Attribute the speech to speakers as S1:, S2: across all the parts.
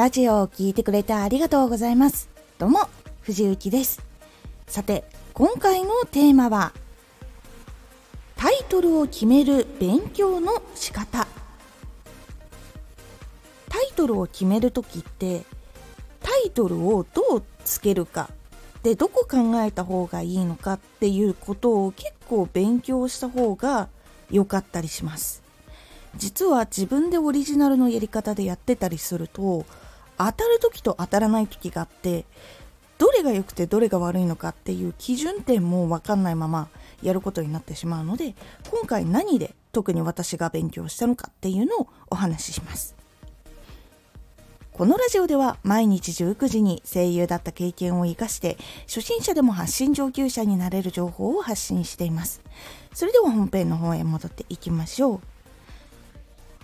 S1: ラジオを聴いてくれてありがとうございます。どうも、藤幸です。さて、今回のテーマは、タイトルを決める勉強の仕方。タイトルを決める時って、タイトルをどうつけるかでどこ考えた方がいいのかっていうことを結構勉強した方が良かったりします実は自分でオリジナルのやり方でやってたりすると当たる時と当たらない時があってどれが良くてどれが悪いのかっていう基準点も分かんないままやることになってしまうので今回何で特に私が勉強したのかっていうのをお話しします。このラジオでは毎日19時に声優だった経験を生かして初心者でも発信上級者になれる情報を発信しています。それでは本編の方へ戻っていきましょう。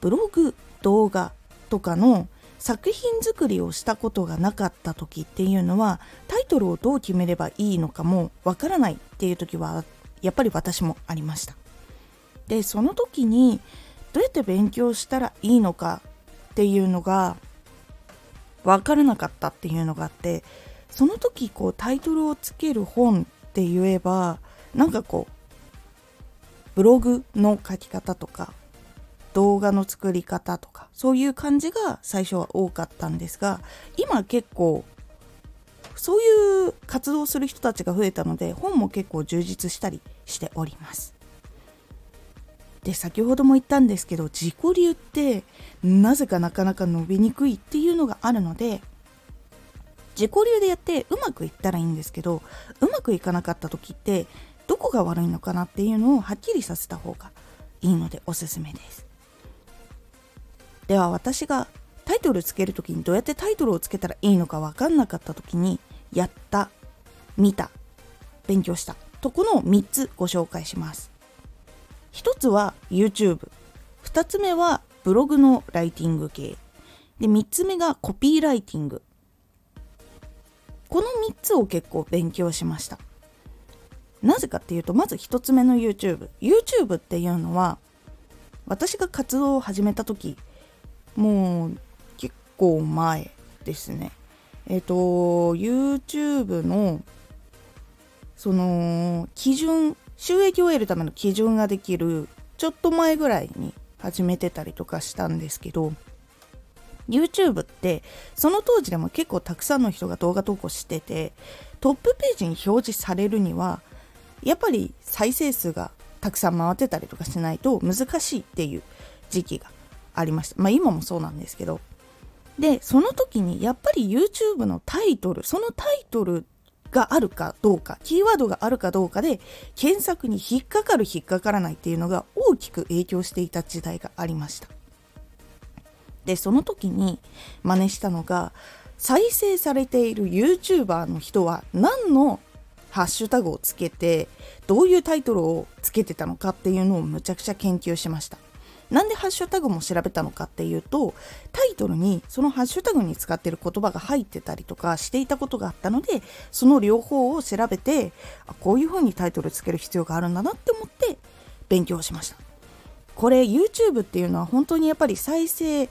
S1: ブログ動画とかの作品作りをしたことがなかった時っていうのはタイトルをどう決めればいいのかもわからないっていう時はやっぱり私もありました。でその時にどうやって勉強したらいいのかっていうのが分からなかったっていうのがあってその時こうタイトルをつける本って言えばなんかこうブログの書き方とか動画の作り方とかそういう感じが最初は多かったんですが今結構そういう活動する人たちが増えたので本も結構充実したりしております。で先ほども言ったんですけど自己流ってなぜかなかなか伸びにくいっていうのがあるので自己流でやってうまくいったらいいんですけどうまくいかなかった時ってどこが悪いのかなっていうのをはっきりさせた方がいいのでおすすめです。では私がタイトルつける時にどうやってタイトルをつけたらいいのか分かんなかった時にやった見た勉強したとこの3つご紹介します1つは YouTube。2つ目はブログのライティング系。で、3つ目がコピーライティング。この3つを結構勉強しました。なぜかっていうと、まず1つ目の YouTube。YouTube っていうのは、私が活動を始めた時、もう結構前ですね。えっ、と、YouTube のその基準収益を得るための基準ができるちょっと前ぐらいに始めてたりとかしたんですけど YouTube ってその当時でも結構たくさんの人が動画投稿しててトップページに表示されるにはやっぱり再生数がたくさん回ってたりとかしないと難しいっていう時期がありましたまあ今もそうなんですけどでその時にやっぱり YouTube のタイトルそのタイトルがあるかどうか、キーワードがあるかどうかで、検索に引っかかる引っかからないっていうのが大きく影響していた時代がありました。で、その時に真似したのが、再生されている YouTuber の人は何のハッシュタグをつけて、どういうタイトルをつけてたのかっていうのをむちゃくちゃ研究しました。なんでハッシュタグも調べたのかっていうとタイトルにそのハッシュタグに使ってる言葉が入ってたりとかしていたことがあったのでその両方を調べてあこういう風にタイトルつける必要があるんだなって思って勉強しました。これ YouTube っていうのは本当にやっぱり再生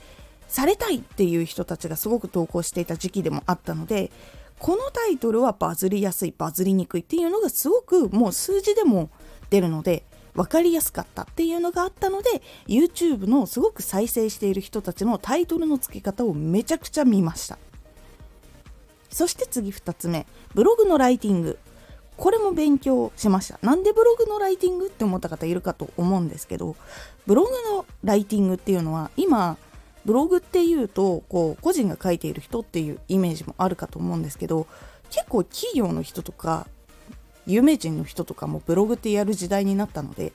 S1: されたいっていう人たちがすごく投稿していた時期でもあったのでこのタイトルはバズりやすいバズりにくいっていうのがすごくもう数字でも出るので分かりやすかったっていうのがあったので YouTube のすごく再生している人たちのタイトルの付け方をめちゃくちゃ見ました。そして次2つ目ブログのライティング。これも勉強しました。なんでブログのライティングって思った方いるかと思うんですけどブログのライティングっていうのは今ブログっていうとこう個人が書いている人っていうイメージもあるかと思うんですけど結構企業の人とか有名人の人とかもブログってやる時代になったので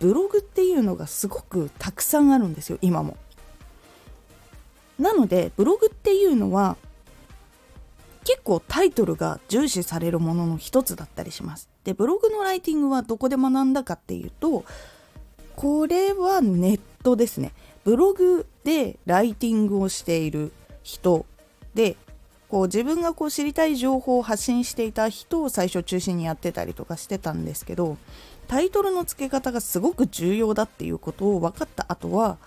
S1: ブログっていうのがすごくたくさんあるんですよ今も。なのでブログっていうのは結構タイトルが重視されるものの一つだったりします。でブログのライティングはどこで学んだかっていうとこれはネットですね。ブログでライティングをしている人でこう自分がこう知りたい情報を発信していた人を最初中心にやってたりとかしてたんですけどタイトルの付け方がすごく重要だっていうことを分かった後は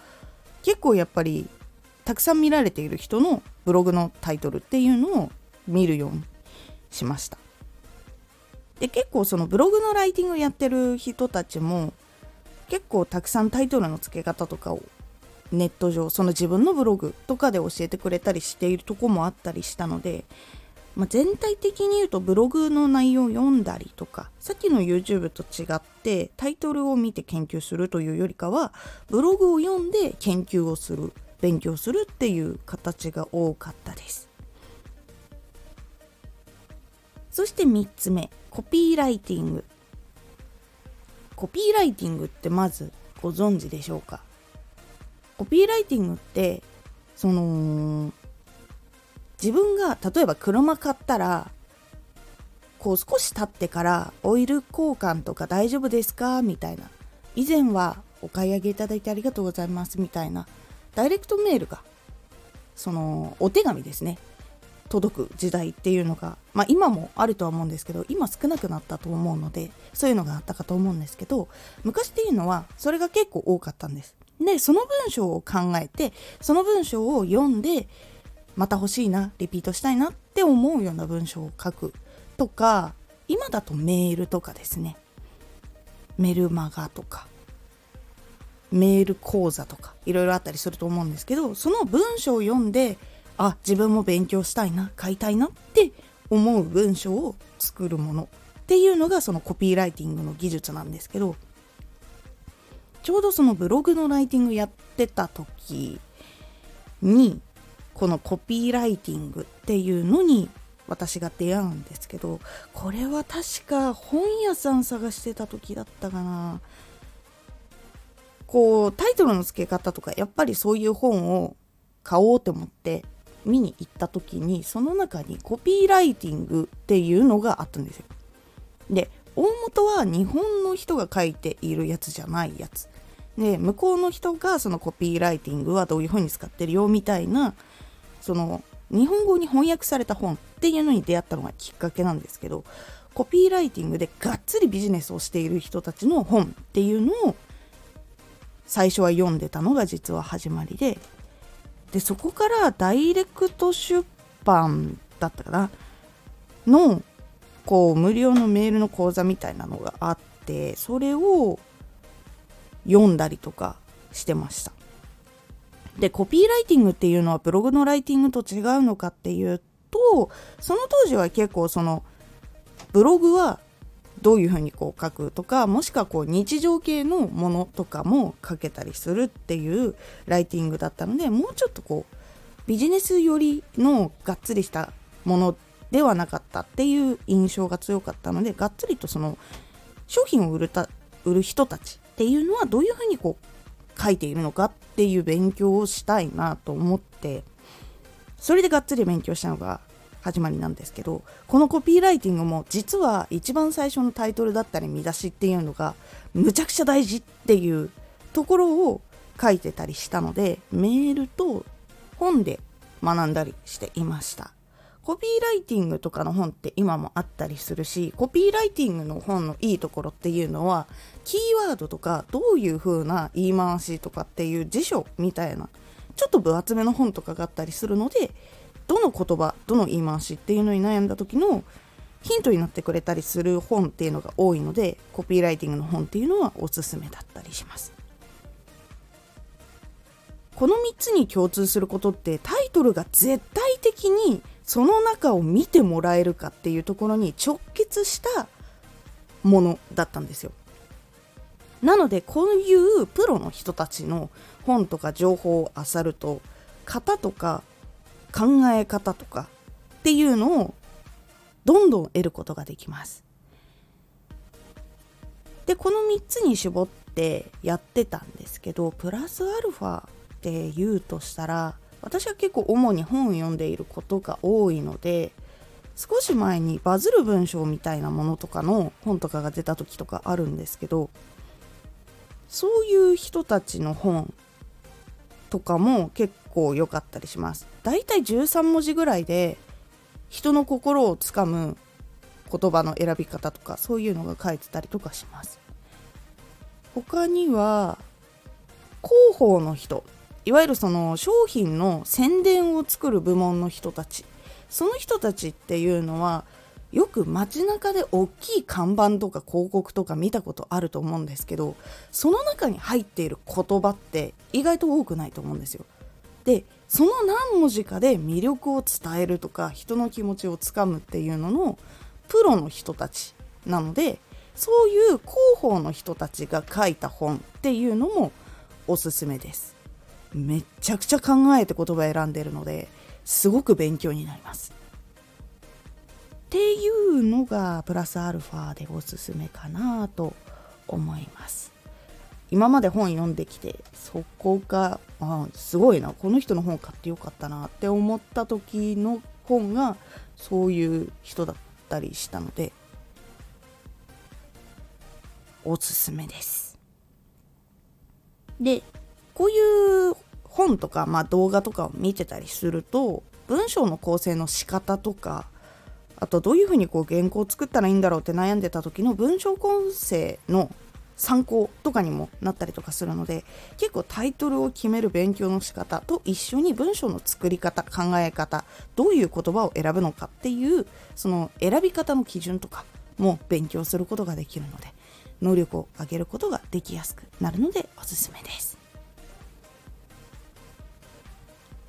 S1: 結構やっぱりたくさん見られている人のブログのタイトルっていうのを見るようにしました。で結構そのブログのライティングやってる人たちも結構たくさんタイトルの付け方とかをネット上その自分のブログとかで教えてくれたりしているとこもあったりしたので、まあ、全体的に言うとブログの内容を読んだりとかさっきの YouTube と違ってタイトルを見て研究するというよりかはブログを読んで研究をする勉強するっていう形が多かったです。そして3つ目コピーライティング。コピーライティングってまずご存知でしょうか？コピーライティングってその自分が例えば車買ったらこう少し経ってからオイル交換とか大丈夫ですか？みたいな。以前はお買い上げいただいてありがとうございますみたいな。ダイレクトメールがそのお手紙ですね。届く時代っていうのが、まあ、今もあるとは思うんですけど今少なくなったと思うのでそういうのがあったかと思うんですけど昔っていうのはそれが結構多かったんです。でその文章を考えてその文章を読んでまた欲しいなリピートしたいなって思うような文章を書く。とか今だとメールとかですね。メルマガとか。メール講座とかいろいろあったりすると思うんですけどその文章を読んであ自分も勉強したいな買いたいなって思う文章を作るものっていうのがそのコピーライティングの技術なんですけどちょうどそのブログのライティングやってた時にこのコピーライティングっていうのに私が出会うんですけどこれは確か本屋さん探してた時だったかなこうタイトルの付け方とかやっぱりそういう本を買おうと思って見に行った時にその中にコピーライティングっていうのがあったんですよ。で大元は日本の人が書いているやつじゃないやつ。で向こうの人がそのコピーライティングはどういう風に使ってるよみたいなその日本語に翻訳された本っていうのに出会ったのがきっかけなんですけどコピーライティングでがっつりビジネスをしている人たちの本っていうのを最初は読んでたのが実は始まりででそこからダイレクト出版だったかなのこう無料のメールの講座みたいなのがあってそれを読んだりとかしてました。でコピーライティングっていうのはブログのライティングと違うのかっていうとその当時は結構そのブログはどういうふうにこう書くとかもしくはこう日常系のものとかも書けたりするっていうライティングだったのでもうちょっとこうビジネス寄りのがっつりしたものではなかったっていう印象が強かったのでがっつりとその商品を売るた売る人たちっていうのはどういうふうにこう書いているのかっていう勉強をしたいなと思ってそれでがっつり勉強したのが始まりなんですけどこのコピーライティングも実は一番最初のタイトルだったり見出しっていうのがむちゃくちゃ大事っていうところを書いてたりしたのでメールと本で学んだりしていました。コピーライティングとかの本って今もあったりするしコピーライティングの本のいいところっていうのはキーワードとかどういう風な言い回しとかっていう辞書みたいなちょっと分厚めの本とかがあったりするのでどの言葉どの言い回しっていうのに悩んだ時のヒントになってくれたりする本っていうのが多いのでコピーライティングの本っていうのはおすすめだったりします。この3つに共通することってタイトルが絶対的にその中を見てもらえるかっていうところに直結したものだったんですよなのでこういうプロの人たちの本とか情報を漁ると型とか考え方とかっていうのをどんどん得ることができます。でこの3つに絞ってやってたんですけどプラスアルファって言うとしたら私は結構主に本を読んでいることが多いので少し前にバズる文章みたいなものとかの本とかが出た時とかあるんですけどそういう人たちの本とかも結構良かったりします。だいたい13文字ぐらいで人の心をつかむ言葉の選び方とかそういうのが書いてたりとかします。他には広報の人いわゆるその商品の宣伝を作る部門の人たちその人たちっていうのはよく街中で大きい看板とか広告とか見たことあると思うんですけどその中に入っている言葉って意外と多くないと思うんですよ。でその何文字かで魅力を伝えるとか人の気持ちをつかむっていうののプロの人たちなのでそういう広報の人たちが書いた本っていうのもおすすめです。めちゃくちゃ考えて言葉選んでるのですごく勉強になります。っていうのがプラスアルファでおすすめかなと思います。今まで本読んできてそこがあすごいなこの人の本買ってよかったなって思った時の本がそういう人だったりしたのでおすすめです。でこういう本とか、まあ、動画とかを見てたりすると文章の構成の仕方とかあとどういうふうにこう原稿を作ったらいいんだろうって悩んでた時の文章構成の参考とかにもなったりとかするので結構タイトルを決める勉強の仕方と一緒に文章の作り方考え方どういう言葉を選ぶのかっていうその選び方の基準とかも勉強することができるので能力を上げることができやすくなるのでおすすめです。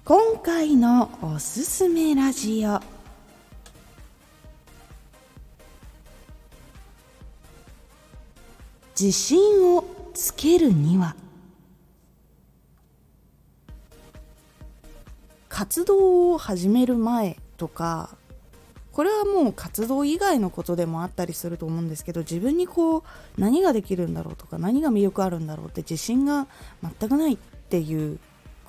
S1: 今回のおすすめラジオ。自信をつけるには。活動を始める前とかこれはもう活動以外のことでもあったりすると思うんですけど自分にこう何ができるんだろうとか何が魅力あるんだろうって自信が全くないっていう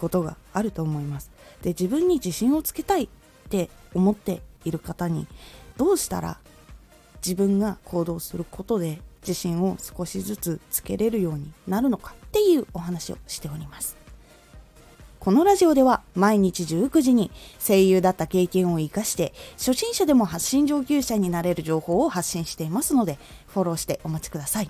S1: ことがあると思いますで自分に自信をつけたいって思っている方にどうしたら自分が行動することで自信を少しずつつけれるようになるのかっていうお話をしておりますこのラジオでは毎日19時に声優だった経験を活かして初心者でも発信上級者になれる情報を発信していますのでフォローしてお待ちください。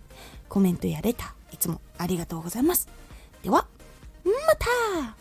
S1: コメントやレターいつもありがとうございます。ではまた!